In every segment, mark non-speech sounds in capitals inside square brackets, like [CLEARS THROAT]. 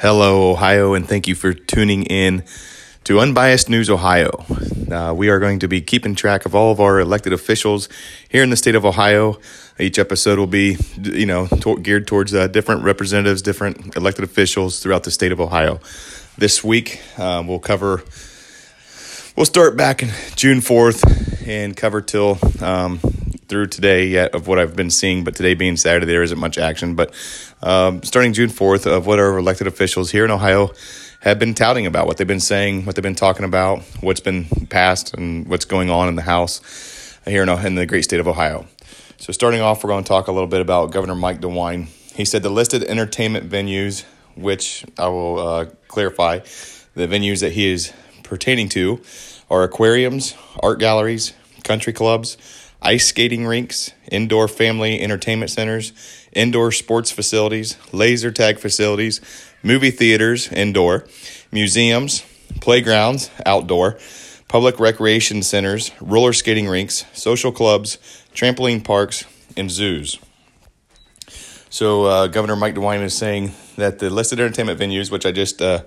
Hello, Ohio, and thank you for tuning in to Unbiased News Ohio. Uh, we are going to be keeping track of all of our elected officials here in the state of Ohio. Each episode will be, you know, to- geared towards uh, different representatives, different elected officials throughout the state of Ohio. This week, uh, we'll cover. We'll start back in June fourth and cover till um, through today yet of what I've been seeing, but today being Saturday, there isn't much action. But um, starting June 4th, of what our elected officials here in Ohio have been touting about, what they've been saying, what they've been talking about, what's been passed, and what's going on in the House here in, in the great state of Ohio. So, starting off, we're going to talk a little bit about Governor Mike DeWine. He said the listed entertainment venues, which I will uh, clarify, the venues that he is pertaining to are aquariums, art galleries, country clubs, ice skating rinks, indoor family entertainment centers, indoor sports facilities, laser tag facilities, movie theaters, indoor, museums, playgrounds, outdoor, public recreation centers, roller skating rinks, social clubs, trampoline parks, and zoos. So, uh, Governor Mike DeWine is saying that the listed entertainment venues, which I just uh,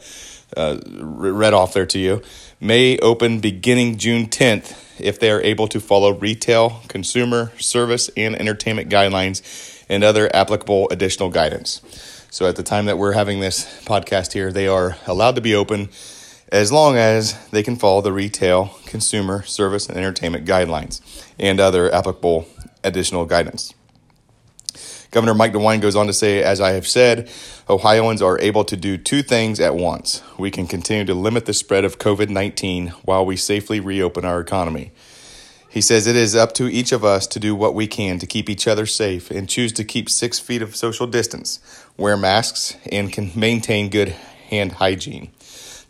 uh, read off there to you, may open beginning June 10th if they are able to follow retail, consumer, service, and entertainment guidelines and other applicable additional guidance. So, at the time that we're having this podcast here, they are allowed to be open as long as they can follow the retail, consumer, service, and entertainment guidelines and other applicable additional guidance. Governor Mike DeWine goes on to say, as I have said, Ohioans are able to do two things at once. We can continue to limit the spread of COVID 19 while we safely reopen our economy. He says it is up to each of us to do what we can to keep each other safe and choose to keep six feet of social distance, wear masks, and can maintain good hand hygiene.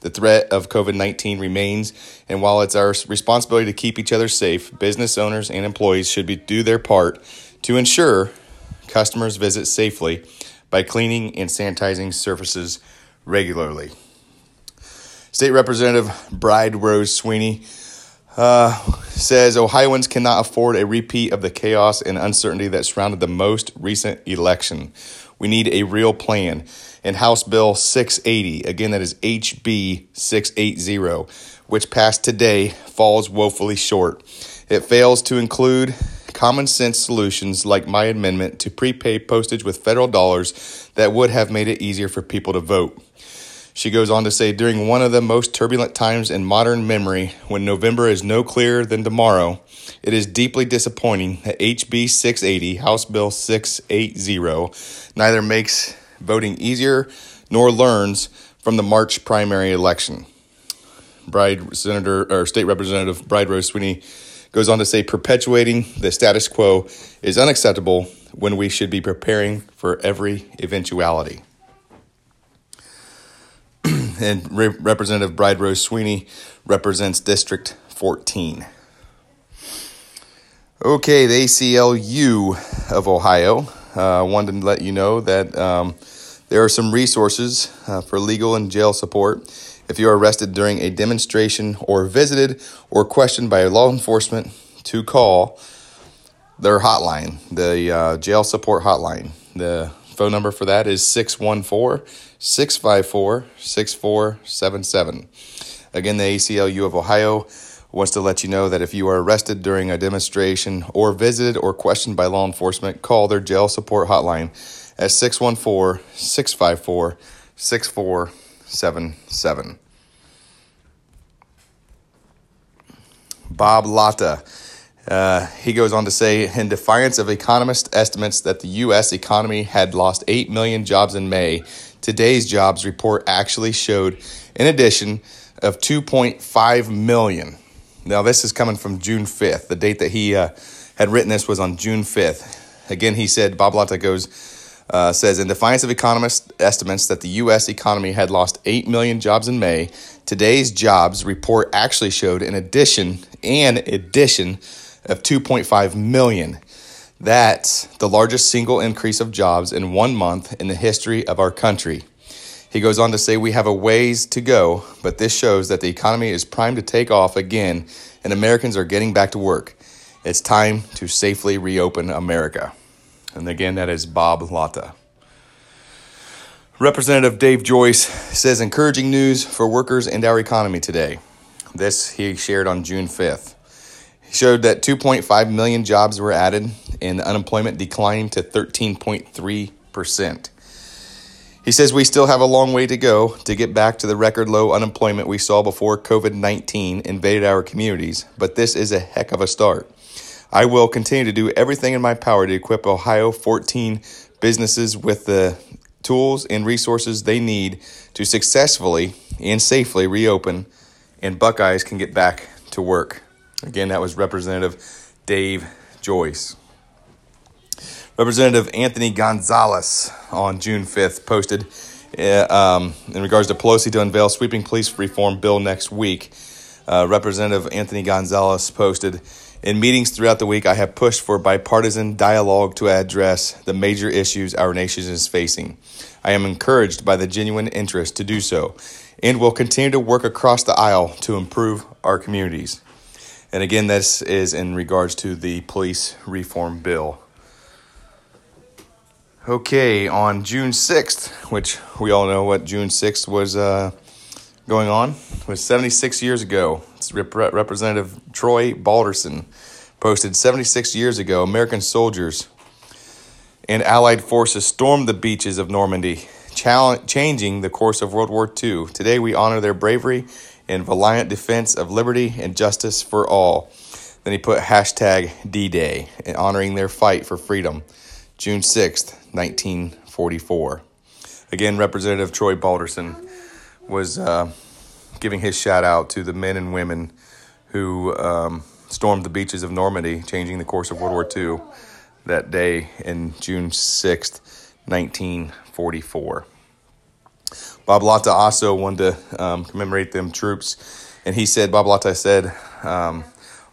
The threat of COVID 19 remains, and while it's our responsibility to keep each other safe, business owners and employees should be, do their part to ensure customers visit safely by cleaning and sanitizing surfaces regularly. State Representative Bride Rose Sweeney uh, says Ohioans cannot afford a repeat of the chaos and uncertainty that surrounded the most recent election. We need a real plan. And House Bill 680, again, that is HB 680, which passed today, falls woefully short. It fails to include common sense solutions like my amendment to prepay postage with federal dollars that would have made it easier for people to vote. She goes on to say during one of the most turbulent times in modern memory, when November is no clearer than tomorrow, it is deeply disappointing that HB 680, House Bill 680, neither makes voting easier nor learns from the March primary election. Bride Senator or State Representative Bride Rose Sweeney Goes on to say perpetuating the status quo is unacceptable when we should be preparing for every eventuality. And Re- Representative Bride Rose Sweeney represents District 14. Okay, the ACLU of Ohio. I uh, wanted to let you know that um, there are some resources uh, for legal and jail support if you are arrested during a demonstration or visited or questioned by law enforcement, to call their hotline, the uh, jail support hotline. The phone number for that is 614 654 6477. Again, the ACLU of Ohio wants to let you know that if you are arrested during a demonstration or visited or questioned by law enforcement, call their jail support hotline at 614 654 6477 seven seven. Bob Latta. Uh, he goes on to say, in defiance of economist estimates that the U.S. economy had lost 8 million jobs in May, today's jobs report actually showed an addition of 2.5 million. Now, this is coming from June 5th. The date that he uh, had written this was on June 5th. Again, he said, Bob Latta goes, uh, says in defiance of economist estimates that the U.S. economy had lost 8 million jobs in May, today's jobs report actually showed an addition, an addition of 2.5 million. That's the largest single increase of jobs in one month in the history of our country. He goes on to say, We have a ways to go, but this shows that the economy is primed to take off again and Americans are getting back to work. It's time to safely reopen America. And again, that is Bob Latta. Representative Dave Joyce says encouraging news for workers and our economy today. This he shared on June 5th. Showed that 2.5 million jobs were added and unemployment declined to 13.3%. He says we still have a long way to go to get back to the record low unemployment we saw before COVID 19 invaded our communities, but this is a heck of a start. I will continue to do everything in my power to equip Ohio 14 businesses with the tools and resources they need to successfully and safely reopen, and Buckeyes can get back to work. Again, that was Representative Dave Joyce. Representative Anthony Gonzalez on June 5th posted uh, um, in regards to Pelosi to unveil sweeping police reform bill next week. Uh, Representative Anthony Gonzalez posted In meetings throughout the week, I have pushed for bipartisan dialogue to address the major issues our nation is facing. I am encouraged by the genuine interest to do so and will continue to work across the aisle to improve our communities. And again, this is in regards to the police reform bill. Okay, on June 6th, which we all know what June 6th was uh, going on, was 76 years ago. Rep- Representative Troy Balderson posted 76 years ago, American soldiers and Allied forces stormed the beaches of Normandy, changing the course of World War II. Today we honor their bravery and valiant defense of liberty and justice for all. Then he put hashtag D Day, honoring their fight for freedom. June 6th, 1944. Again, Representative Troy Balderson was uh, giving his shout out to the men and women who um, stormed the beaches of Normandy, changing the course of World War II that day in June 6th, 1944. Bob Latta also wanted to um, commemorate them troops, and he said, Bob Latta said, um,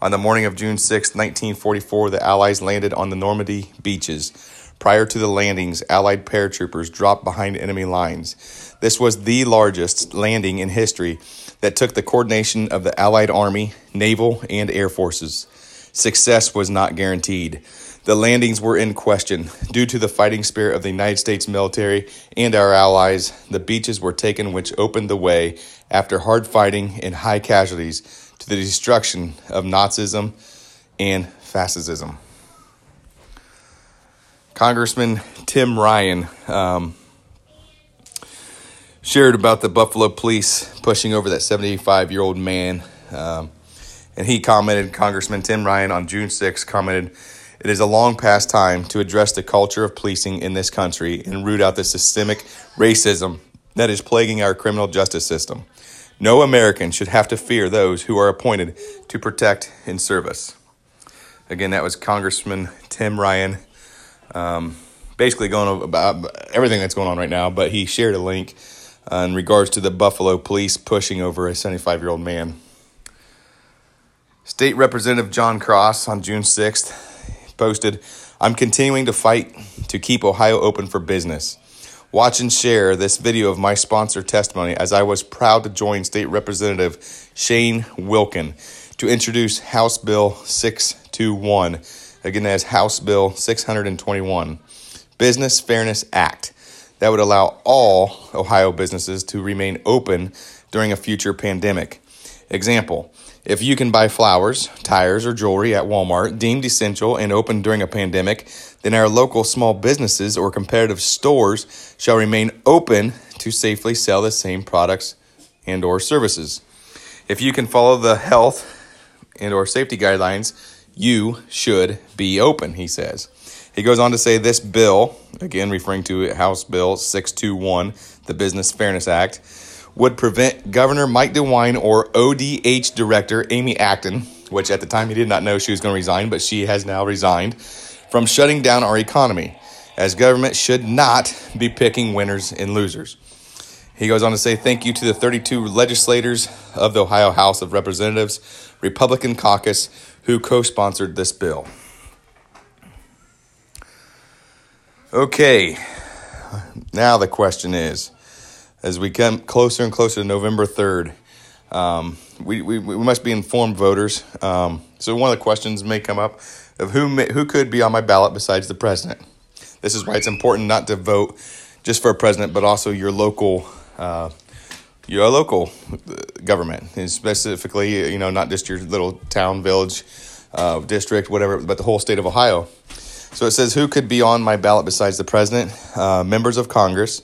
on the morning of June 6, 1944, the Allies landed on the Normandy beaches. Prior to the landings, Allied paratroopers dropped behind enemy lines. This was the largest landing in history that took the coordination of the Allied Army, Naval, and Air Forces. Success was not guaranteed. The landings were in question. Due to the fighting spirit of the United States military and our allies, the beaches were taken, which opened the way, after hard fighting and high casualties, to the destruction of Nazism and fascism. Congressman Tim Ryan um, shared about the Buffalo police pushing over that 75 year old man. Um, and he commented, Congressman Tim Ryan on June 6 commented, It is a long past time to address the culture of policing in this country and root out the systemic racism that is plaguing our criminal justice system. No American should have to fear those who are appointed to protect and service. Again, that was Congressman Tim Ryan um, basically going about everything that's going on right now. But he shared a link uh, in regards to the Buffalo police pushing over a 75 year old man. State Representative Jon Cross on June 6th posted, I'm continuing to fight to keep Ohio open for business. Watch and share this video of my sponsor testimony as I was proud to join State Representative Shane Wilkin to introduce House Bill 621 Again, as House Bill 621, Business Fairness Act, that would allow all Ohio businesses to remain open during a future pandemic. Example if you can buy flowers, tires, or jewelry at Walmart deemed essential and open during a pandemic, then our local small businesses or competitive stores shall remain open to safely sell the same products and or services. If you can follow the health and or safety guidelines you should be open, he says. He goes on to say this bill, again referring to House Bill 621, the Business Fairness Act, would prevent Governor Mike DeWine or ODH Director Amy Acton, which at the time he did not know she was going to resign, but she has now resigned, from shutting down our economy, as government should not be picking winners and losers. He goes on to say thank you to the 32 legislators of the Ohio House of Representatives, Republican caucus, who co sponsored this bill. Okay, now the question is as we come closer and closer to November 3rd, um, we, we, we, must be informed voters. Um, so, one of the questions may come up of who, may, who could be on my ballot besides the president. This is why it's important not to vote just for a president, but also your local. Uh, your local government, and specifically, you know, not just your little town, village, uh, district, whatever, but the whole state of Ohio. So it says, Who could be on my ballot besides the president? Uh, members of Congress,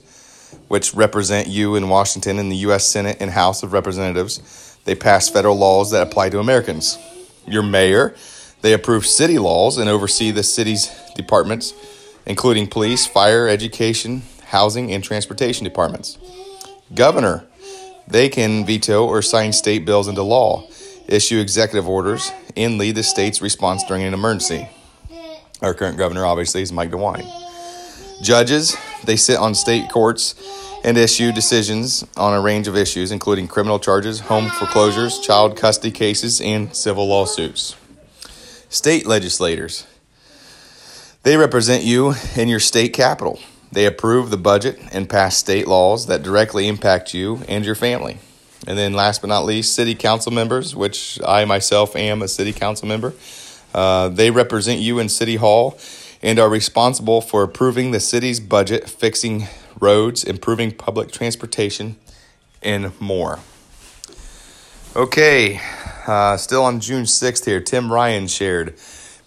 which represent you in Washington in the U.S. Senate and House of Representatives. They pass federal laws that apply to Americans. Your mayor, they approve city laws and oversee the city's departments, including police, fire, education, housing, and transportation departments. Governor, they can veto or sign state bills into law, issue executive orders, and lead the state's response during an emergency. Our current governor, obviously, is Mike DeWine. Judges, they sit on state courts and issue decisions on a range of issues, including criminal charges, home foreclosures, child custody cases, and civil lawsuits. State legislators, they represent you in your state capital. They approve the budget and pass state laws that directly impact you and your family. And then, last but not least, city council members, which I myself am a city council member. Uh, they represent you in City Hall and are responsible for approving the city's budget, fixing roads, improving public transportation, and more. Okay, uh, still on June 6th here, Tim Ryan shared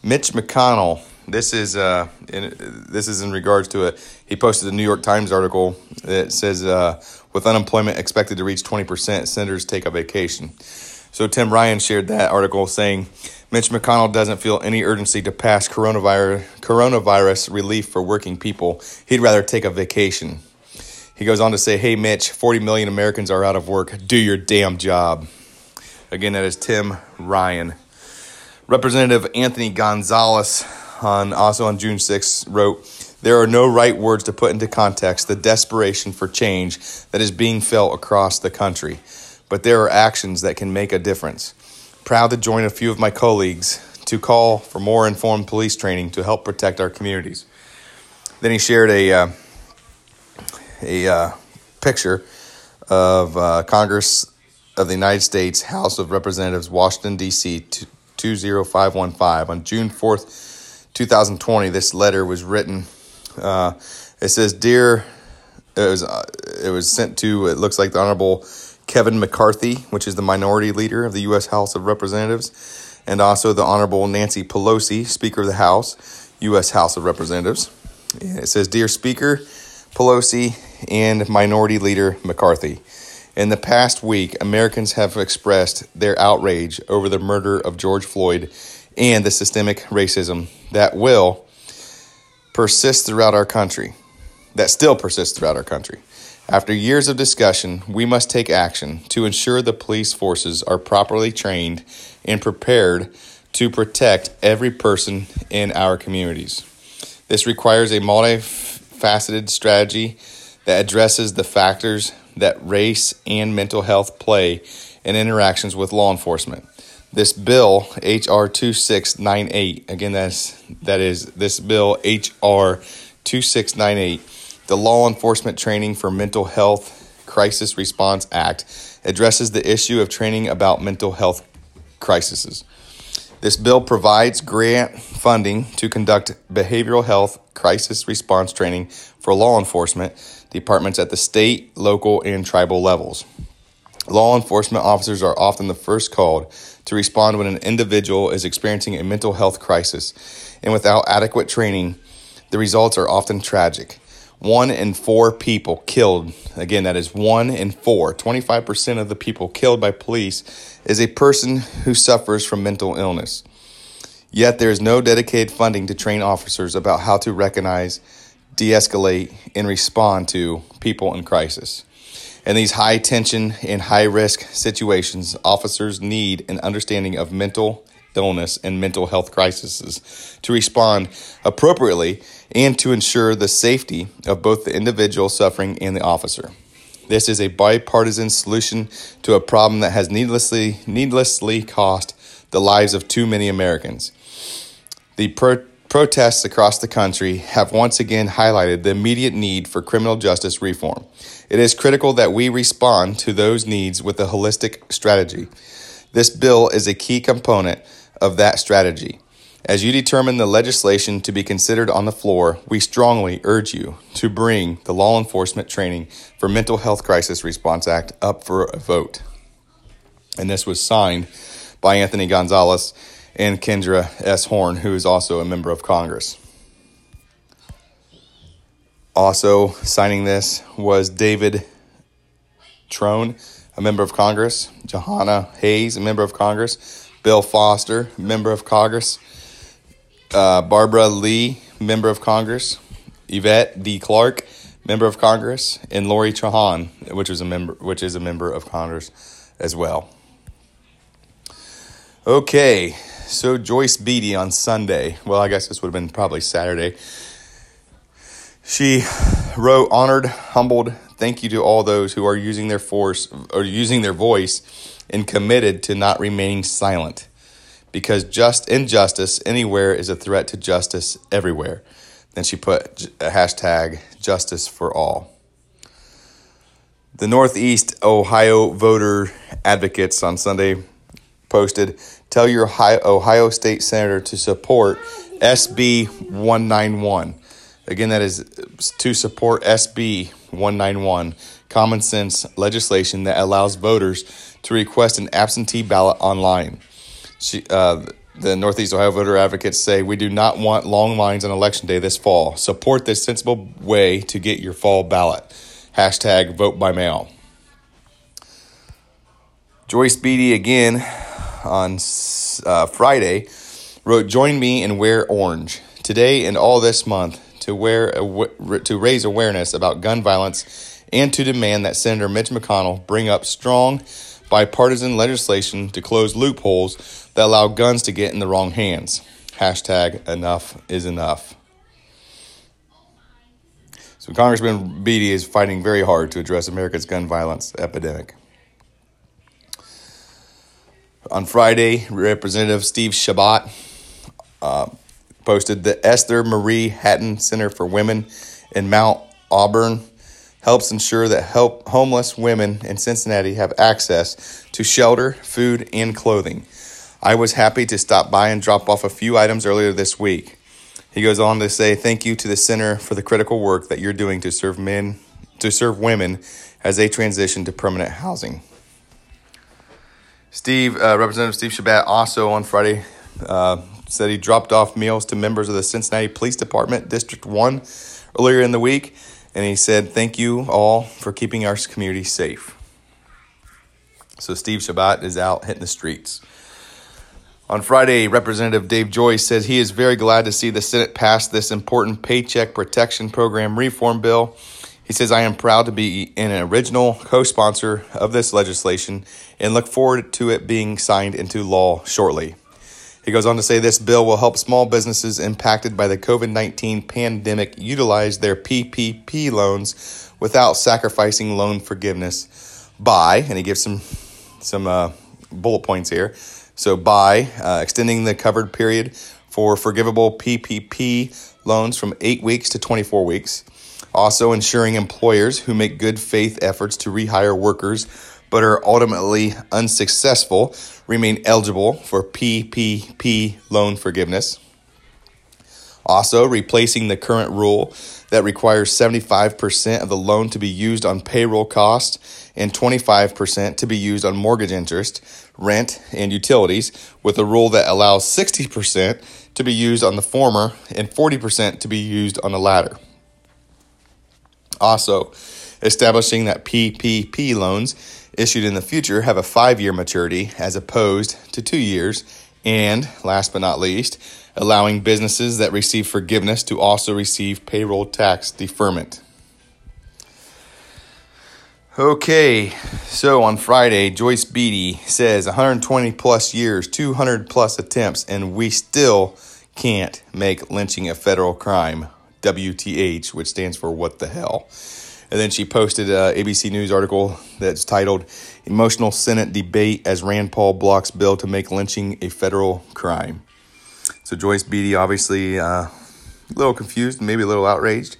Mitch McConnell. This is uh, in, this is in regards to it. He posted a New York Times article that says, uh, "With unemployment expected to reach 20%, senators take a vacation." So Tim Ryan shared that article saying, Mitch McConnell doesn't feel any urgency to pass coronavirus, coronavirus relief for working people. He'd rather take a vacation. He goes on to say, Hey, Mitch, 40 million Americans are out of work. Do your damn job. Again, that is Tim Ryan. Representative Anthony Gonzalez, on, also on June 6th, wrote, There are no right words to put into context the desperation for change that is being felt across the country but there are actions that can make a difference. Proud to join a few of my colleagues to call for more informed police training to help protect our communities. Then he shared a uh, a uh, picture of uh, Congress of the United States House of Representatives, Washington D.C. 20515 on June 4th, 2020. This letter was written. Uh, it says, "Dear," it was uh, it was sent to. It looks like the Honorable Kevin McCarthy, which is the minority leader of the U.S. House of Representatives, and also the Honorable Nancy Pelosi, Speaker of the House, U.S. House of Representatives. it says, Dear Speaker Pelosi and Minority Leader McCarthy, in the past week, Americans have expressed their outrage over the murder of George Floyd and the systemic racism that will persist throughout our country, that still persists throughout our country. After years of discussion, we must take action to ensure the police forces are properly trained and prepared to protect every person in our communities. This requires a multifaceted strategy that addresses the factors that race and mental health play in interactions with law enforcement. This bill, HR 2698, again, that's, that is this bill, HR 2698 the Law Enforcement Training for Mental Health Crisis Response Act addresses the issue of training about mental health crises. This bill provides grant funding to conduct behavioral health crisis response training for law enforcement departments at the state, local, and tribal levels. Law enforcement officers are often the first called to respond when an individual is experiencing a mental health crisis, and without adequate training, the results are often tragic one in four people killed, again, that is one in four, 25% of the people killed by police is a person who suffers from mental illness. Yet there is no dedicated funding to train officers about how to recognize, de escalate, and respond to people in crisis. In these high tension and high risk situations, officers need an understanding of mental illness and mental health crises to respond appropriately and to ensure the safety of both the individual suffering and the officer. This is a bipartisan solution to a problem that has needlessly needlessly cost the lives of too many Americans. The pro- protests across the country have once again highlighted the immediate need for criminal justice reform. It is critical that we respond to those needs with a holistic strategy. This bill is a key component of that strategy. As you determine the legislation to be considered on the floor, we strongly urge you to bring the Law Enforcement Training for Mental Health Crisis Response Act up for a vote. And this was signed by Anthony Gonzalez and Kendra S. Horn, who is also a member of Congress. Also signing this was David Trone, a member of Congress, Jahana Hayes, a member of Congress, Bill Foster, member of Congress, uh, Barbara Lee, member of Congress, Yvette D. Clarke, member of Congress, and Lori Trahan, which is a member, which is a member of Congress as well. Okay, so Joyce Beatty on Sunday. Well, I guess this would have been probably Saturday. She wrote, "Honored, humbled, thank you to all those who are using their force or using their voice, and committed to not remaining silent." Because just injustice anywhere is a threat to justice everywhere. Then she put a hashtag justice for all. The Northeast Ohio voter advocates on Sunday posted Tell your Ohio State Senator to support SB 191. Again, that is to support SB 191, common sense legislation that allows voters to request an absentee ballot online. She, uh, the Northeast Ohio voter advocates say we do not want long lines on election day this fall. Support this sensible way to get your fall ballot. Hashtag vote by mail. Joyce Beatty again on uh, Friday wrote, "Join me and wear orange today and all this month to wear to raise awareness about gun violence and to demand that Senator Mitch McConnell bring up strong." bipartisan legislation to close loopholes that allow guns to get in the wrong hands. Hashtag enough is enough. So, Congressman Beatty is fighting very hard to address America's gun violence epidemic. On Friday, Representative Steve Chabot uh, posted the Esther Marie Hatton Center for Women in Mount Auburn helps ensure that help homeless women in Cincinnati have access to shelter, food, and clothing. I was happy to stop by and drop off a few items earlier this week. He goes on to say, "Thank you to the center for the critical work that you're doing to serve men, to serve women as they transition to permanent housing." Steve, uh, Representative Steve Chabot, also on Friday uh, said he dropped off meals to members of the Cincinnati Police Department District One earlier in the week and he said, Thank you all for keeping our community safe. So Steve Chabot is out hitting the streets. On Friday, Representative Dave Joyce says he is very glad to see the Senate pass this important Paycheck Protection Program reform bill. He says, I am proud to be an original co sponsor of this legislation and look forward to it being signed into law shortly. He goes on to say this bill will help small businesses impacted by the COVID 19 pandemic utilize their PPP loans without sacrificing loan forgiveness by, and he gives some, some uh, bullet points here. So, by uh, extending the covered period for forgivable PPP loans from eight weeks to 24 weeks, also ensuring employers who make good faith efforts to rehire workers but are ultimately unsuccessful remain eligible for PPP loan forgiveness. Also, replacing the current rule that requires 75% of the loan to be used on payroll costs and 25% to be used on mortgage interest, rent, and utilities, with a rule that allows 60% to be used on the former and 40% to be used on the latter. Also, establishing that PPP loans issued in the future have a five year maturity as opposed to two years. And last but not least, allowing businesses that receive forgiveness to also receive payroll tax deferment. Okay, so on Friday, Joyce Beatty says 120 plus years, 200 plus attempts, and we still can't make lynching a federal crime. WTH, which stands for what the hell. And then she posted a ABC News article that's titled Emotional Senate Debate as Rand Paul Blocks Bill to Make Lynching a Federal Crime. So Joyce Beatty obviously uh, a little confused, maybe a little outraged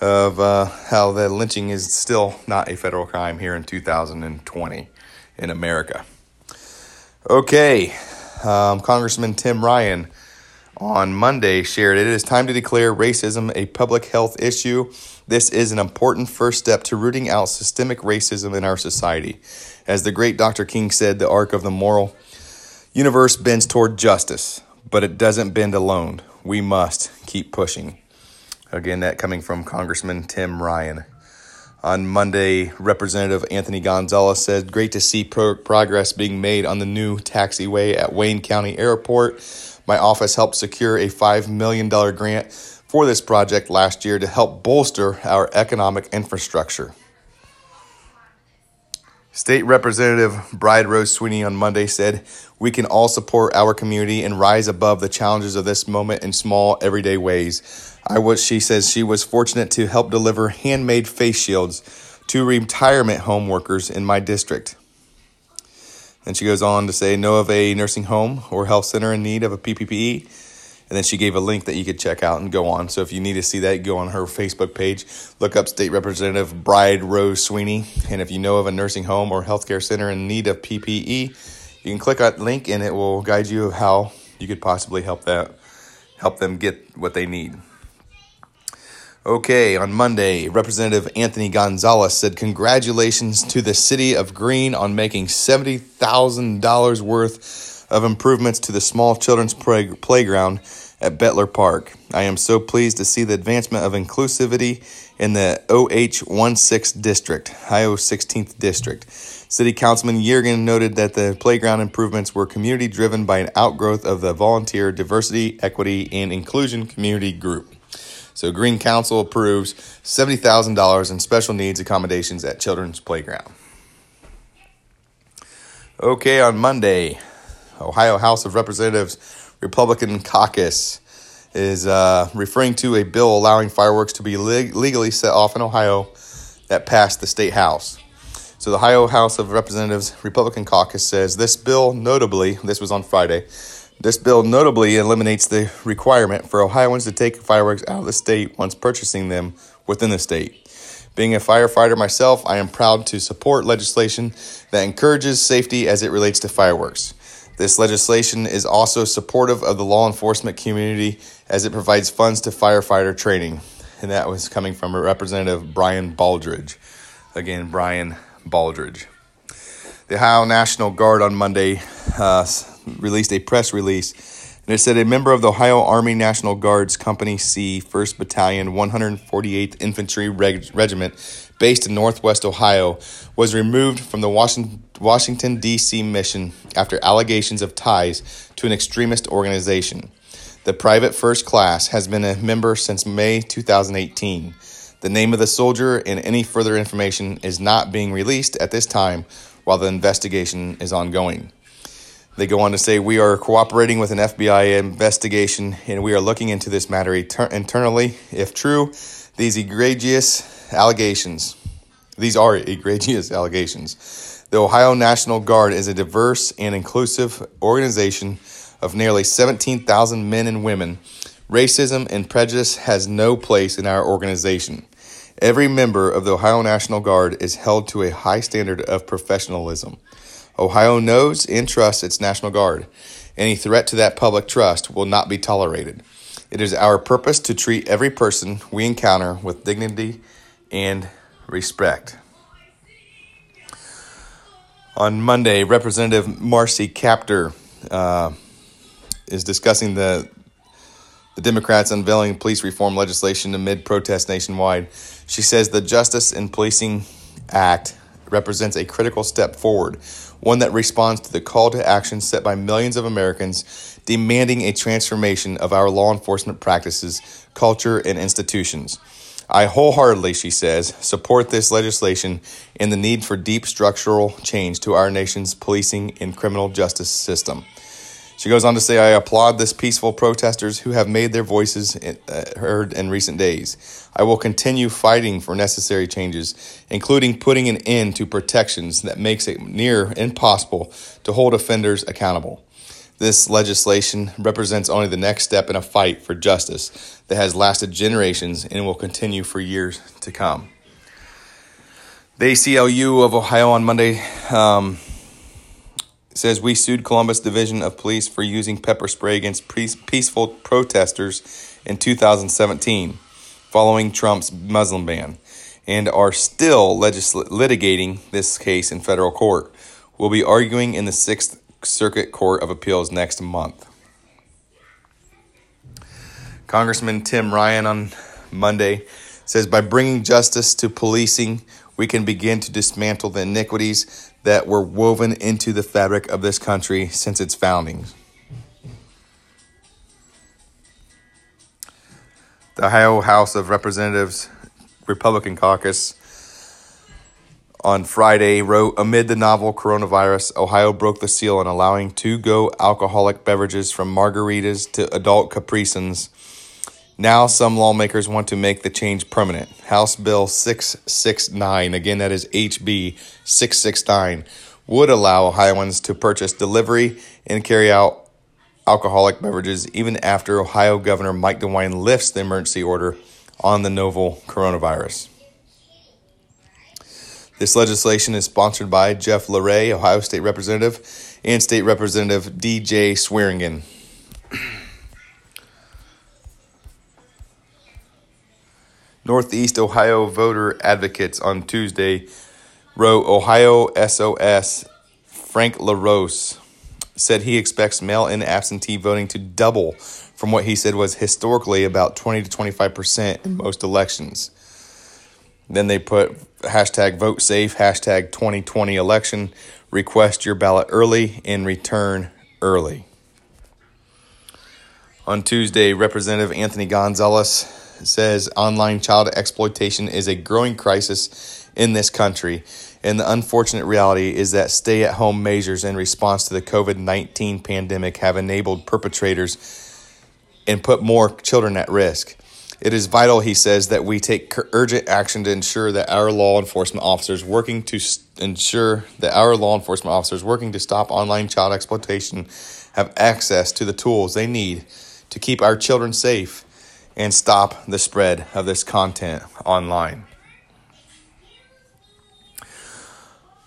of uh, how the lynching is still not a federal crime here in 2020 in America. Okay, um, Congressman Tim Ryan on Monday shared it is time to declare racism a public health issue. This is an important first step to rooting out systemic racism in our society. As the great Dr. King said, the arc of the moral universe bends toward justice, but it doesn't bend alone. We must keep pushing. Again, that coming from Congressman Tim Ryan. On Monday, Representative Anthony Gonzalez said, Great to see pro- progress being made on the new taxiway at Wayne County Airport. My office helped secure a $5 million grant for this project last year to help bolster our economic infrastructure. State Representative Bride Rose Sweeney on Monday said, We can all support our community and rise above the challenges of this moment in small, everyday ways. I was, she says, she was fortunate to help deliver handmade face shields to retirement home workers in my district. And she goes on to say, know of a nursing home or health center in need of a PPE. And then she gave a link that you could check out and go on. So if you need to see that, go on her Facebook page, look up State Representative Bride Rose Sweeney. And if you know of a nursing home or healthcare center in need of PPE, you can click that link and it will guide you how you could possibly help that help them get what they need. Okay, on Monday, Representative Anthony Gonzalez said congratulations to the city of Green on making $70,000 worth of improvements to the small children's play- playground at Boettler Park. I am so pleased to see the advancement of inclusivity in the OH16 district, Ohio 16th district. City Councilman Yeargin noted that the playground improvements were community driven by an outgrowth of the volunteer diversity, equity, and inclusion community group. So Green Council approves $70,000 in special needs accommodations at Children's Playground. Okay, on Monday, Ohio House of Representatives Republican caucus is uh, referring to a bill allowing fireworks to be leg- legally set off in Ohio that passed the state house. So the Ohio House of Representatives Republican caucus says this bill, notably, this was on Friday, this bill notably eliminates the requirement for Ohioans to take fireworks out of the state once purchasing them within the state. Being a firefighter myself, I am proud to support legislation that encourages safety as it relates to fireworks. This legislation is also supportive of the law enforcement community as it provides funds to firefighter training. And that was coming from Representative Brian Baldridge. Again, Brian Baldridge. The Ohio National Guard on Monday uh, released a press release, and it said a member of the Ohio Army National Guard's Company C, 1st Battalion, 148th Infantry Reg- Regiment, based in Northwest Ohio, was removed from the Washington, Washington D.C. mission after allegations of ties to an extremist organization. The private first class has been a member since May 2018. The name of the soldier and any further information is not being released at this time while the investigation is ongoing. They go on to say, We are cooperating with an FBI investigation and we are looking into this matter internally. If true, these egregious allegations, these are egregious [LAUGHS] allegations. The Ohio National Guard is a diverse and inclusive organization of nearly 17,000 men and women. Racism and prejudice has no place in our organization. Every member of the Ohio National Guard is held to a high standard of professionalism. Ohio knows and trusts its National Guard. Any threat to that public trust will not be tolerated. It is our purpose to treat every person we encounter with dignity and respect. On Monday, Representative Marcy Kaptur uh, is discussing the the Democrats unveiling police reform legislation amid protests nationwide. She says the Justice in Policing Act represents a critical step forward one that responds to the call to action set by millions of Americans demanding a transformation of our law enforcement practices, culture, and institutions. I wholeheartedly, she says, support this legislation and the need for deep structural change to our nation's policing and criminal justice system. She goes on to say, I applaud this peaceful protesters who have made their voices uh, heard in recent days. I will continue fighting for necessary changes, including putting an end to protections that makes it near impossible to hold offenders accountable. This legislation represents only the next step in a fight for justice that has lasted generations and will continue for years to come. The ACLU of Ohio on Monday um, says we sued Columbus Division of Police for using pepper spray against peaceful protesters in 2017 following Trump's Muslim ban and are still legisl- litigating this case in federal court. We'll be arguing in the 6th Circuit Court of Appeals next month. Congressman Tim Ryan on Monday says by bringing justice to policing, we can begin to dismantle the iniquities that were woven into the fabric of this country since its founding. The Ohio House of Representatives Republican caucus on Friday wrote Amid the novel coronavirus, Ohio broke the seal on allowing to go alcoholic beverages from margaritas to adult Capri Suns. Now, some lawmakers want to make the change permanent. House Bill 669, again, that is HB 669, would allow Ohioans to purchase, delivery, and carry out alcoholic beverages even after Ohio Governor Mike DeWine lifts the emergency order on the novel coronavirus. This legislation is sponsored by Jeff LaRe, Ohio State Representative, and State Representative DJ Swearingen. Northeast Ohio voter advocates on Tuesday wrote Ohio SOS Frank LaRose said he expects mail in absentee voting to double from what he said was historically about 20 to 25% in mm-hmm. most elections. Then they put hashtag vote safe, hashtag 2020 election, request your ballot early, and return early. On Tuesday, Representative Anthony Gonzalez says online child exploitation is a growing crisis in this country and the unfortunate reality is that stay at home measures in response to the COVID 19 pandemic have enabled perpetrators and put more children at risk. It is vital, he says, that we take urgent action to ensure that our law enforcement officers working to ensure that our law enforcement officers working to stop online child exploitation have access to the tools they need to keep our children safe and stop the spread of this content online.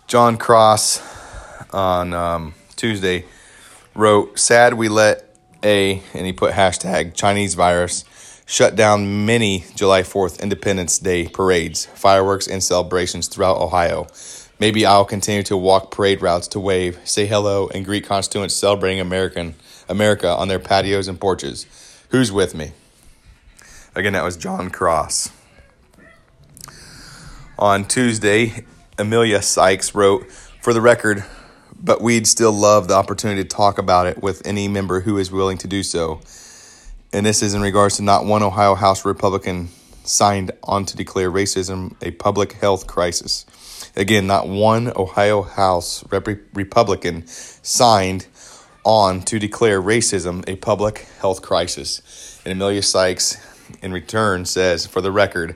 Jon Cross on um, Tuesday wrote, Sad we let a, and he put hashtag Chinese virus, shut down many July 4th Independence Day parades, fireworks, and celebrations throughout Ohio. Maybe I'll continue to walk parade routes to wave, say hello, and greet constituents celebrating American America on their patios and porches. Who's with me? Again, that was Jon Cross. On Tuesday, Emilia Sykes wrote, For the record, but we'd still love the opportunity to talk about it with any member who is willing to do so. And this is in regards to not one Ohio House Republican signed on to declare racism a public health crisis. Again, not one Ohio House Rep- Republican signed on to declare racism a public health crisis. And Emilia Sykes, in return, says, for the record,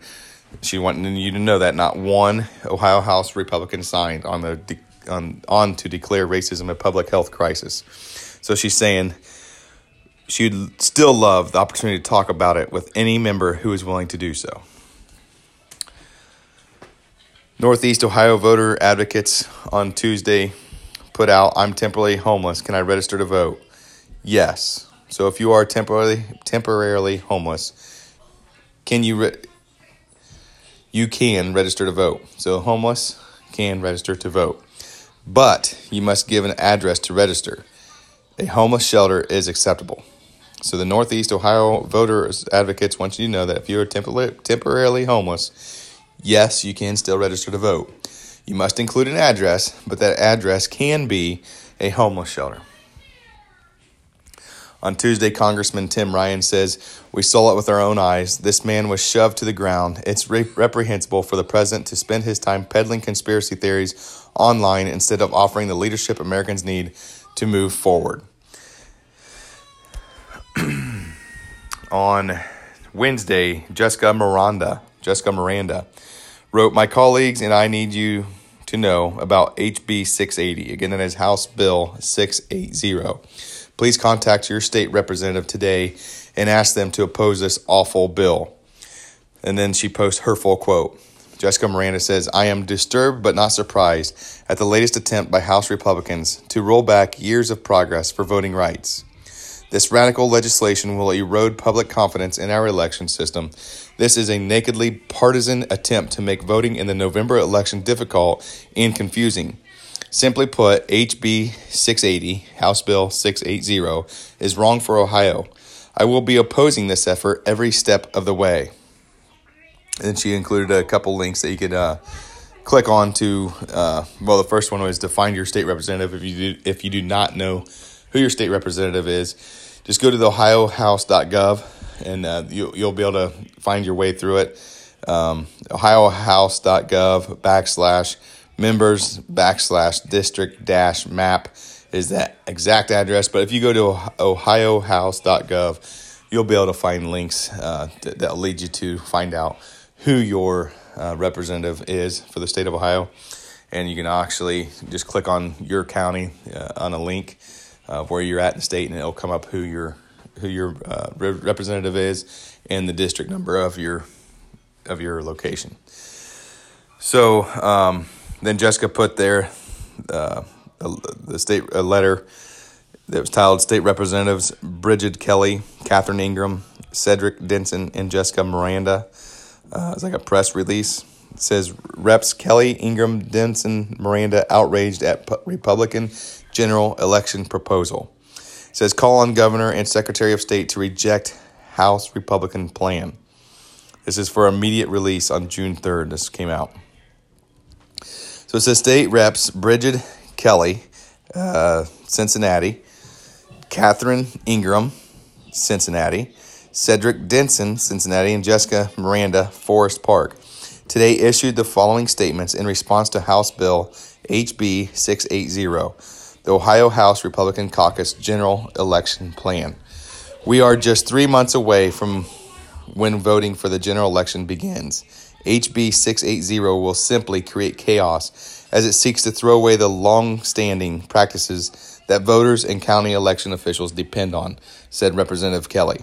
she wanted you to know that not one Ohio House Republican signed on the on on to declare racism a public health crisis. So she's saying she'd still love the opportunity to talk about it with any member who is willing to do so. Northeast Ohio voter advocates on Tuesday put out I'm temporarily homeless. Can I register to vote? Yes. So if you are temporarily temporarily homeless, can you re- you can register to vote. So, homeless can register to vote. But you must give an address to register. A homeless shelter is acceptable. So, the Northeast Ohio Voters Advocates want you to know that if you're temporarily homeless, yes, you can still register to vote. You must include an address, but that address can be a homeless shelter. On Tuesday, Congressman Tim Ryan says, We saw it with our own eyes. This man was shoved to the ground. It's re- reprehensible for the president to spend his time peddling conspiracy theories online instead of offering the leadership Americans need to move forward. [CLEARS THROAT] On Wednesday, Jessica Miranda, Jessica Miranda wrote, My colleagues and I need you to know about HB 680. Again, that is House Bill 680 please contact your state representative today and ask them to oppose this awful bill. And then she posts her full quote. Jessica Miranda says, I am disturbed but not surprised at the latest attempt by House Republicans to roll back years of progress for voting rights. This radical legislation will erode public confidence in our election system. This is a nakedly partisan attempt to make voting in the November election difficult and confusing. Simply put, HB 680, House Bill 680, is wrong for Ohio. I will be opposing this effort every step of the way. And she included a couple links that you could uh, click on to. Uh, well, the first one was to find your state representative. If you do, if you do not know who your state representative is, just go to the ohiohouse.gov and uh, you, you'll be able to find your way through it. Um, ohiohouse.gov backslash members backslash district dash map is that exact address. But if you go to ohiohouse.gov, you'll be able to find links uh, that, will lead you to find out who your uh, representative is for the state of Ohio. And you can actually just click on your county uh, on a link of where you're at in the state, and it'll come up who your who your uh, representative is and the district number of your of your location. So um, then Jessica put there uh, the state a letter that was titled State Representatives Brigid Kelly, Catherine Ingram, Sedrick Denson, and Jessica Miranda. Uh, it's like a press release. It says Reps Kelly, Ingram, Denson, Miranda outraged at Republican general election proposal. It says call on Governor and Secretary of State to reject House Republican plan. This is for immediate release on June 3rd. This came out. So it says state reps Brigid Kelly, uh, Cincinnati, Catherine Ingram, Cincinnati, Sedrick Denson, Cincinnati, and Jessica Miranda, Forest Park, today issued the following statements in response to House Bill HB 680, the Ohio House Republican Caucus General Election Plan. We are just three months away from when voting for the general election begins. HB 680 will simply create chaos as it seeks to throw away the long standing practices that voters and county election officials depend on, said Representative Kelly.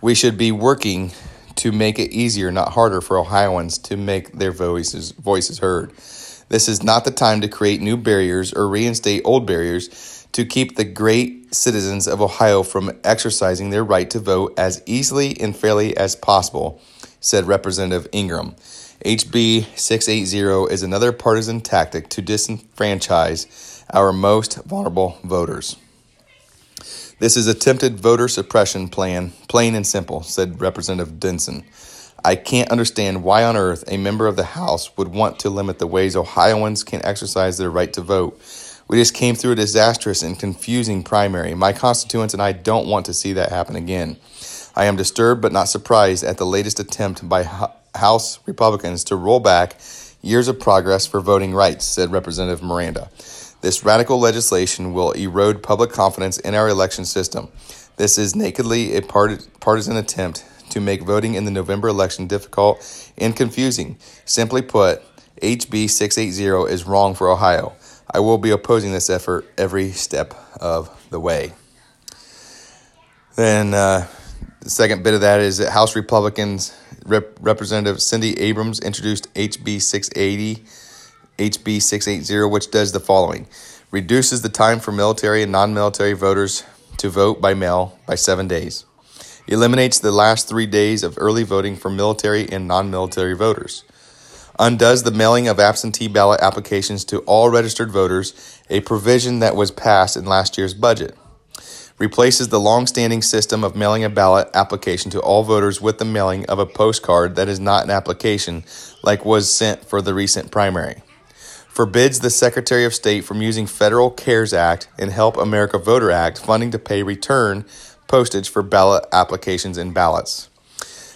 We should be working to make it easier, not harder, for Ohioans to make their voices, voices heard. This is not the time to create new barriers or reinstate old barriers to keep the great citizens of Ohio from exercising their right to vote as easily and fairly as possible, said Representative Ingram. HB 680 is another partisan tactic to disenfranchise our most vulnerable voters. This is attempted voter suppression plan, plain and simple, said Representative Denson. I can't understand why on earth a member of the House would want to limit the ways Ohioans can exercise their right to vote. We just came through a disastrous and confusing primary. My constituents and I don't want to see that happen again. I am disturbed but not surprised at the latest attempt by House Republicans to roll back years of progress for voting rights, said Representative Miranda. This radical legislation will erode public confidence in our election system. This is nakedly a partisan attempt to make voting in the November election difficult and confusing. Simply put, HB 680 is wrong for Ohio. I will be opposing this effort every step of the way. Then uh, the second bit of that is that House Republicans, Rep- Representative Cindy Abrams introduced HB 680 HB 680, which does the following. Reduces the time for military and non military voters to vote by mail by seven days, eliminates the last three days of early voting for military and non military voters, undoes the mailing of absentee ballot applications to all registered voters, a provision that was passed in last year's budget. Replaces the long standing system of mailing a ballot application to all voters with the mailing of a postcard that is not an application, like was sent for the recent primary forbids the Secretary of State from using Federal CARES Act and Help America Voter Act funding to pay return postage for ballot applications and ballots.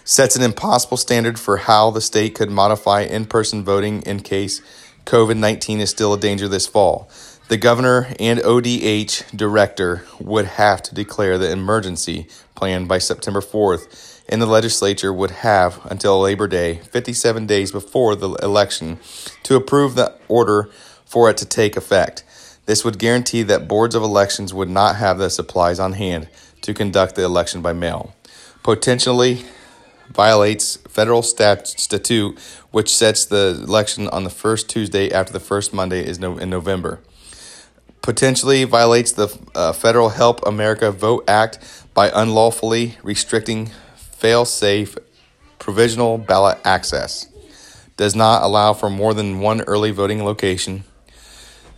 Sets an impossible standard for how the state could modify in person voting in case COVID 19 is still a danger this fall. The governor and ODH director would have to declare the emergency plan by September 4th and the legislature would have until Labor Day, 57 days before the election, to approve the order for it to take effect. This would guarantee that boards of elections would not have the supplies on hand to conduct the election by mail. Potentially violates federal stat- statute, which sets the election on the first Tuesday after the first Monday is no- in November. Potentially violates the uh, Federal Help America Vote Act by unlawfully restricting fail safe provisional ballot access. Does not allow for more than one early voting location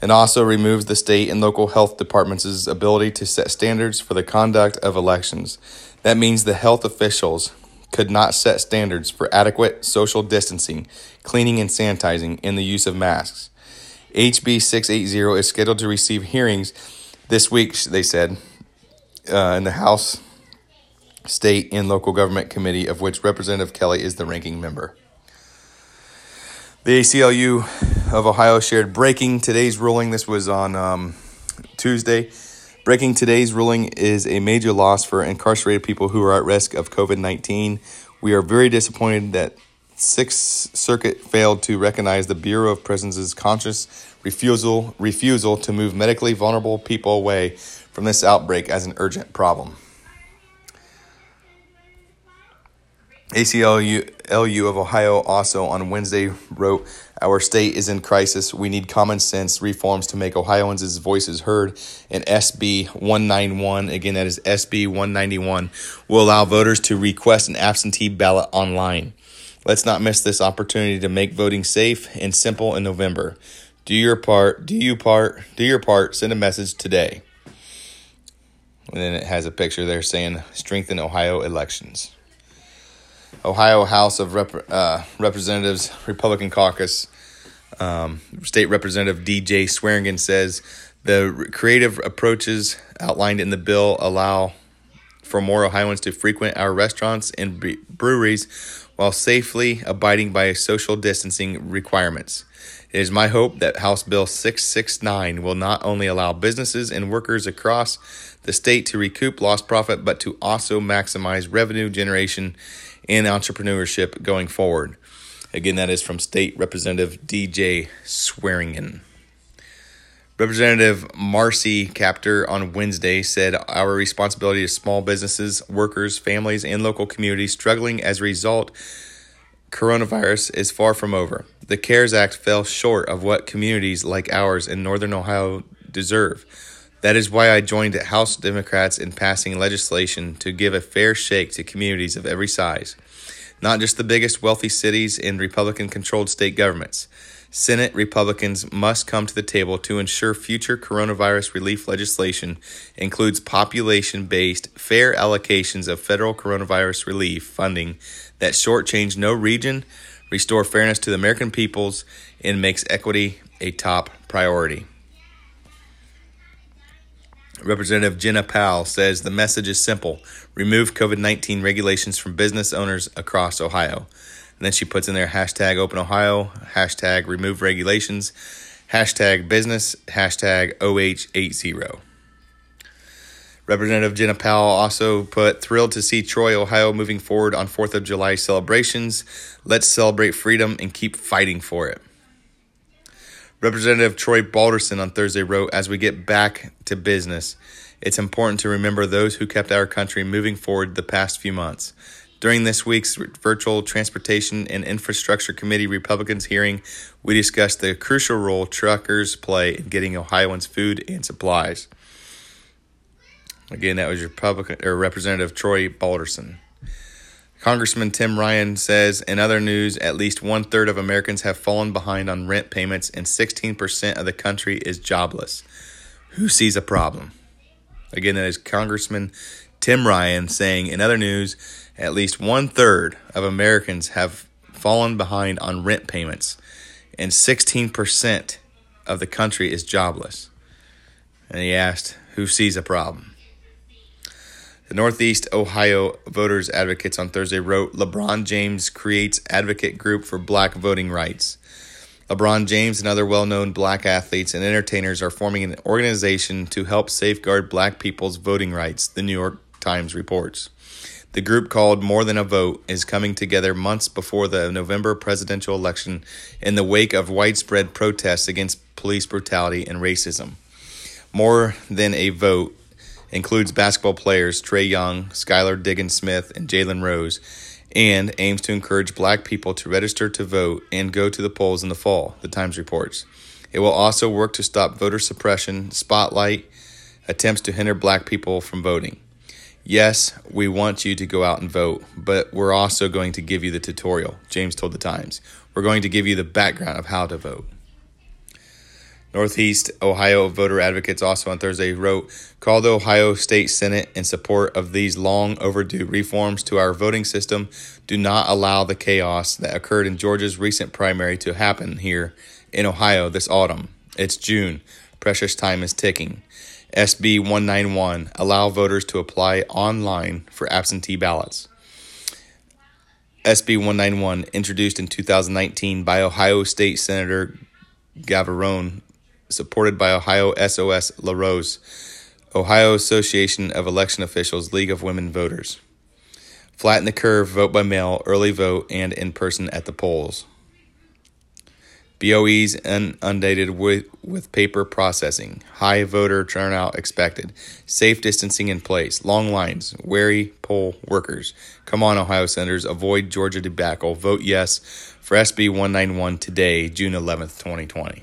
and also removes the state and local health departments' ability to set standards for the conduct of elections. That means the health officials could not set standards for adequate social distancing, cleaning and sanitizing, and the use of masks. HB 680 is scheduled to receive hearings this week, they said, uh, in the House, State, and Local Government Committee, of which Representative Kelly is the ranking member. The ACLU of Ohio shared breaking today's ruling. This was on um, Tuesday. Breaking today's ruling is a major loss for incarcerated people who are at risk of COVID 19. We are very disappointed that Sixth Circuit failed to recognize the Bureau of Prisons' conscious refusal refusal to move medically vulnerable people away from this outbreak as an urgent problem. ACLU of Ohio also on Wednesday wrote, Our state is in crisis. We need common sense reforms to make Ohioans' voices heard. And SB 191, again, that is SB 191, will allow voters to request an absentee ballot online. Let's not miss this opportunity to make voting safe and simple in November. Do your part, do you part, do your part, send a message today. And then it has a picture there saying strengthen Ohio elections. Ohio House of Rep- uh, Representatives Republican Caucus um, State Representative DJ Swearingen says the creative approaches outlined in the bill allow for more Ohioans to frequent our restaurants and breweries while safely abiding by social distancing requirements. It is my hope that House Bill 669 will not only allow businesses and workers across the state to recoup lost profit, but to also maximize revenue generation and entrepreneurship going forward. Again, that is from State Representative DJ Swearingen. Representative Marcy Kaptur on Wednesday said our responsibility to small businesses, workers, families, and local communities struggling as a result coronavirus is far from over. The CARES Act fell short of what communities like ours in northern Ohio deserve. That is why I joined House Democrats in passing legislation to give a fair shake to communities of every size, not just the biggest wealthy cities and Republican controlled state governments. Senate Republicans must come to the table to ensure future coronavirus relief legislation includes population based, fair allocations of federal coronavirus relief funding that shortchange no region, restore fairness to the American peoples, and makes equity a top priority. Representative Jena Powell says the message is simple remove COVID 19 regulations from business owners across Ohio. And then she puts in there hashtag open Ohio, hashtag remove regulations, hashtag business, hashtag OH80. Representative Jena Powell also put thrilled to see Troy, Ohio moving forward on 4th of July celebrations. Let's celebrate freedom and keep fighting for it. Representative Troy Balderson on Thursday wrote As we get back to business, it's important to remember those who kept our country moving forward the past few months. During this week's virtual Transportation and Infrastructure Committee Republicans hearing, we discussed the crucial role truckers play in getting Ohioans food and supplies. Again, that was Republican or Representative Troy Balderson. Congressman Tim Ryan says, in other news, at least one third of Americans have fallen behind on rent payments, and 16% of the country is jobless. Who sees a problem? Again, that is Congressman Tim Ryan saying, in other news, at least one third of Americans have fallen behind on rent payments, and 16% of the country is jobless. And he asked, Who sees a problem? The Northeast Ohio Voters Advocates on Thursday wrote LeBron James creates advocate group for black voting rights. LeBron James and other well known black athletes and entertainers are forming an organization to help safeguard black people's voting rights, the New York Times reports. The group called More Than a Vote is coming together months before the November presidential election in the wake of widespread protests against police brutality and racism. More Than a Vote includes basketball players Trae Young, Skylar Diggins Smith, and Jalen Rose, and aims to encourage black people to register to vote and go to the polls in the fall, the Times reports. It will also work to stop voter suppression, spotlight attempts to hinder black people from voting. Yes, we want you to go out and vote, but we're also going to give you the tutorial, James told the Times. We're going to give you the background of how to vote. Northeast Ohio voter advocates also on Thursday wrote, Call the Ohio State Senate in support of these long overdue reforms to our voting system. Do not allow the chaos that occurred in Georgia's recent primary to happen here in Ohio this autumn. It's June. Precious time is ticking. SB 191 allow voters to apply online for absentee ballots. SB 191 introduced in 2019 by Ohio State Senator Gavarone supported by Ohio SOS LaRose, Ohio Association of Election Officials League of Women Voters. Flatten the curve, vote by mail, early vote, and in person at the polls. BOEs inundated with, with paper processing, high voter turnout expected, safe distancing in place, long lines, wary poll workers. Come on, Ohio Senators, avoid Georgia debacle. Vote yes for SB 191 today, June 11th, 2020.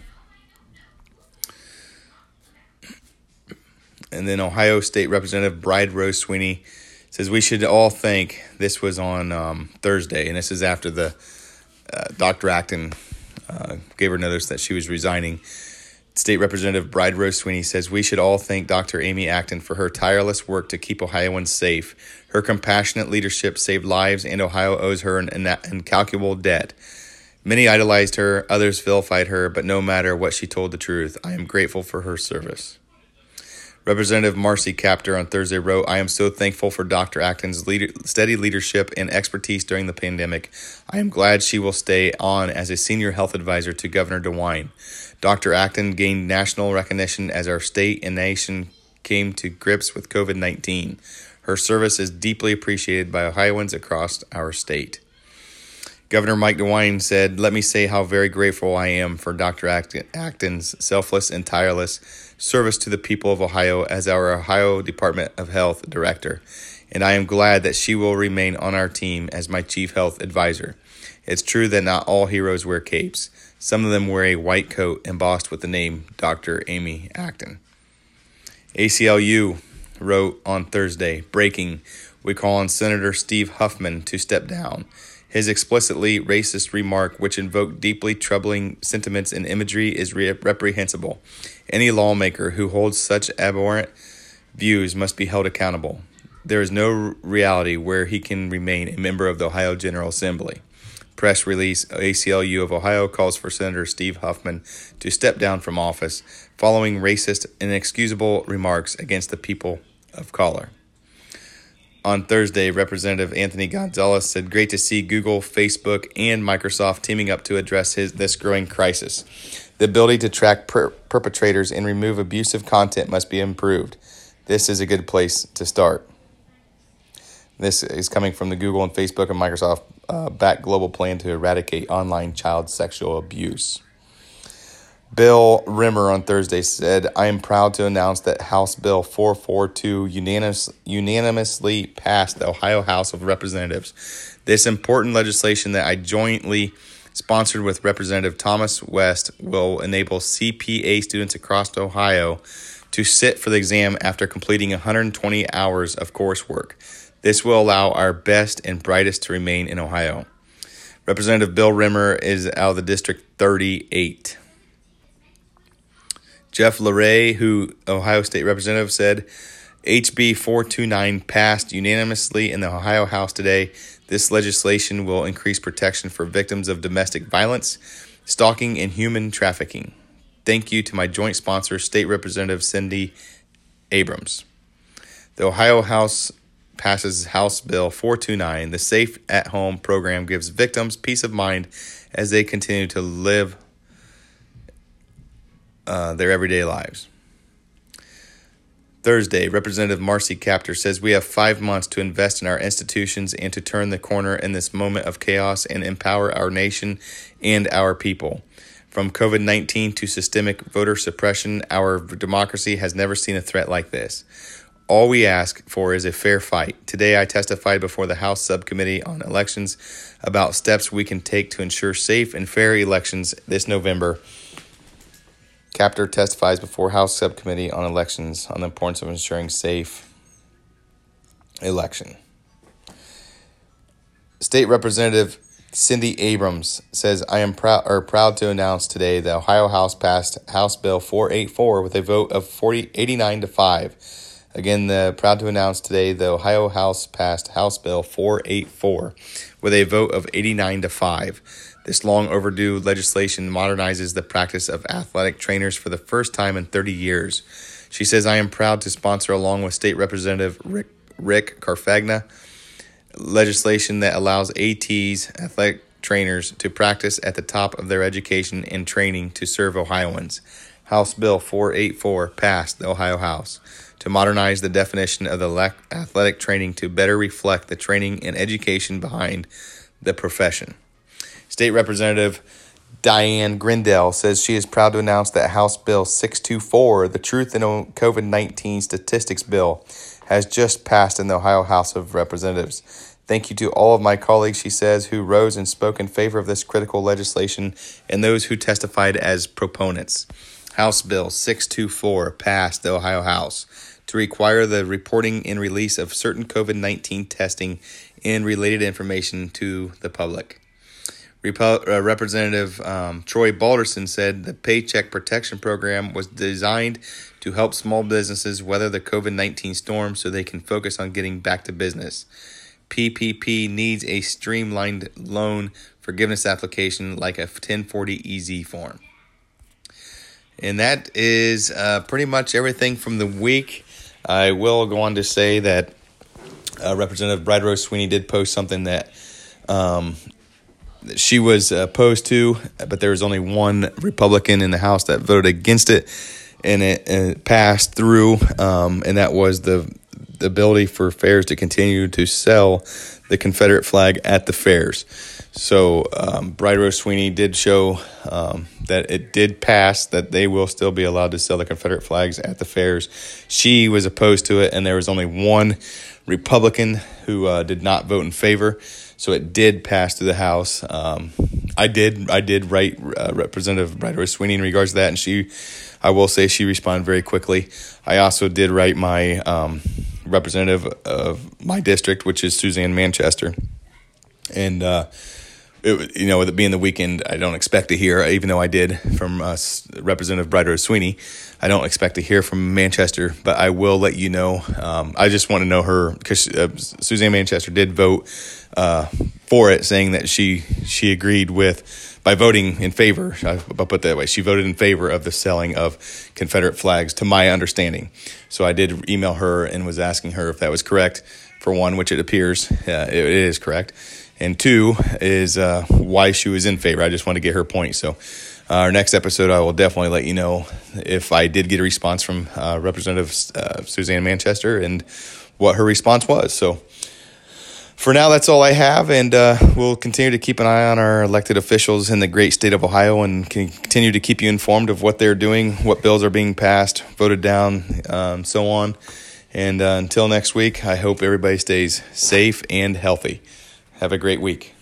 And then Ohio State Representative Bride Rose Sweeney says we should all think this was on um, Thursday, and this is after the uh, Dr. Acton uh, gave her notice that she was resigning. State Representative Bride Rose Sweeney says we should all thank Dr. Amy Acton for her tireless work to keep Ohioans safe. Her compassionate leadership saved lives, and Ohio owes her an incalculable debt. Many idolized her, others vilified her, but no matter what, she told the truth. I am grateful for her service. Representative Marcy Kaptur on Thursday wrote, I am so thankful for Dr. Acton's steady leadership and expertise during the pandemic. I am glad she will stay on as a senior health advisor to Governor DeWine. Dr. Acton gained national recognition as our state and nation came to grips with COVID 19. Her service is deeply appreciated by Ohioans across our state. Governor Mike DeWine said, Let me say how very grateful I am for Dr. Acton's selfless and tireless service to the people of Ohio as our Ohio Department of Health Director, and I am glad that she will remain on our team as my Chief Health Advisor. It's true that not all heroes wear capes. Some of them wear a white coat embossed with the name Dr. Amy Acton. ACLU wrote on Thursday, breaking, we call on Senator Steve Huffman to step down. His explicitly racist remark, which invoked deeply troubling sentiments and imagery, is re- reprehensible. Any lawmaker who holds such abhorrent views must be held accountable. There is no reality where he can remain a member of the Ohio General Assembly. Press release ACLU of Ohio calls for Senator Steve Huffman to step down from office following racist, inexcusable remarks against the people of color. On Thursday, Representative Anthony Gonzalez said, Great to see Google, Facebook, and Microsoft teaming up to address his, this growing crisis. The ability to track per- perpetrators and remove abusive content must be improved. This is a good place to start. This is coming from the Google and Facebook and Microsoft uh, backed global plan to eradicate online child sexual abuse. Bill Roemer on Thursday said, I am proud to announce that House Bill 442 unanimous, unanimously passed the Ohio House of Representatives. This important legislation that I jointly sponsored with Representative Thomas West will enable CPA students across Ohio to sit for the exam after completing 120 hours of coursework. This will allow our best and brightest to remain in Ohio. Representative Bill Roemer is out of the District 38. Jeff LaRe, who Ohio State Representative, said HB 429 passed unanimously in the Ohio House today. This legislation will increase protection for victims of domestic violence, stalking, and human trafficking. Thank you to my joint sponsor, State Representative Cindy Abrams. The Ohio House passes House Bill 429. The Safe at Home program gives victims peace of mind as they continue to live uh, their everyday lives. Thursday, Representative Marcy Kaptur says we have five months to invest in our institutions and to turn the corner in this moment of chaos and empower our nation and our people. From COVID 19 to systemic voter suppression, our democracy has never seen a threat like this. All we ask for is a fair fight. Today, I testified before the House Subcommittee on Elections about steps we can take to ensure safe and fair elections this November. Kaptur testifies before House Subcommittee on Elections on the importance of ensuring safe election. State Representative Cindy Abrams says, "I am proud or proud to announce today the Ohio House passed House Bill 484 with a vote of 40, 89 to 5. Again, the proud to announce today the Ohio House passed House Bill 484 with a vote of 89 to 5. This long overdue legislation modernizes the practice of athletic trainers for the first time in 30 years. She says, I am proud to sponsor, along with State Representative Rick, Rick Carfagna, legislation that allows ATs, athletic trainers, to practice at the top of their education and training to serve Ohioans. House Bill 484 passed the Ohio House to modernize the definition of the athletic training to better reflect the training and education behind the profession. State Representative Diane Grendell says she is proud to announce that House Bill 624, the Truth in COVID 19 Statistics Bill, has just passed in the Ohio House of Representatives. Thank you to all of my colleagues, she says, who rose and spoke in favor of this critical legislation and those who testified as proponents. House Bill 624 passed the Ohio House to require the reporting and release of certain COVID 19 testing and related information to the public. Repo- uh, Representative um, Troy Balderson said the Paycheck Protection Program was designed to help small businesses weather the COVID 19 storm so they can focus on getting back to business. PPP needs a streamlined loan forgiveness application like a 1040 EZ form. And that is uh, pretty much everything from the week. I will go on to say that uh, Representative Brad Rose Sweeney did post something that um, she was opposed to, but there was only one Republican in the House that voted against it, and it, and it passed through. Um, and that was the the ability for fairs to continue to sell the Confederate flag at the fairs. So, um, Bride Rose Sweeney did show um, that it did pass, that they will still be allowed to sell the Confederate flags at the fairs. She was opposed to it, and there was only one Republican who uh, did not vote in favor. So it did pass through the House. Um, I did I did write uh, Representative Bride Sweeney in regards to that, and she, I will say, she responded very quickly. I also did write my um, representative of my district, which is Suzanne Manchester, and. Uh, it, you know, with it being the weekend, I don't expect to hear, even though I did from uh, Representative Bride Sweeney. I don't expect to hear from Manchester, but I will let you know. Um, I just want to know her because uh, Suzanne Manchester did vote uh, for it, saying that she she agreed with by voting in favor. I'll put it that way. She voted in favor of the selling of Confederate flags, to my understanding. So I did email her and was asking her if that was correct. For one, which it appears uh, it, it is correct and two is uh, why she was in favor. I just want to get her point. So, uh, our next episode, I will definitely let you know if I did get a response from uh, Representative uh, Suzanne Manchester and what her response was. So, for now, that's all I have, and uh, we'll continue to keep an eye on our elected officials in the great state of Ohio and continue to keep you informed of what they're doing, what bills are being passed, voted down, um, so on. And uh, until next week, I hope everybody stays safe and healthy. Have a great week.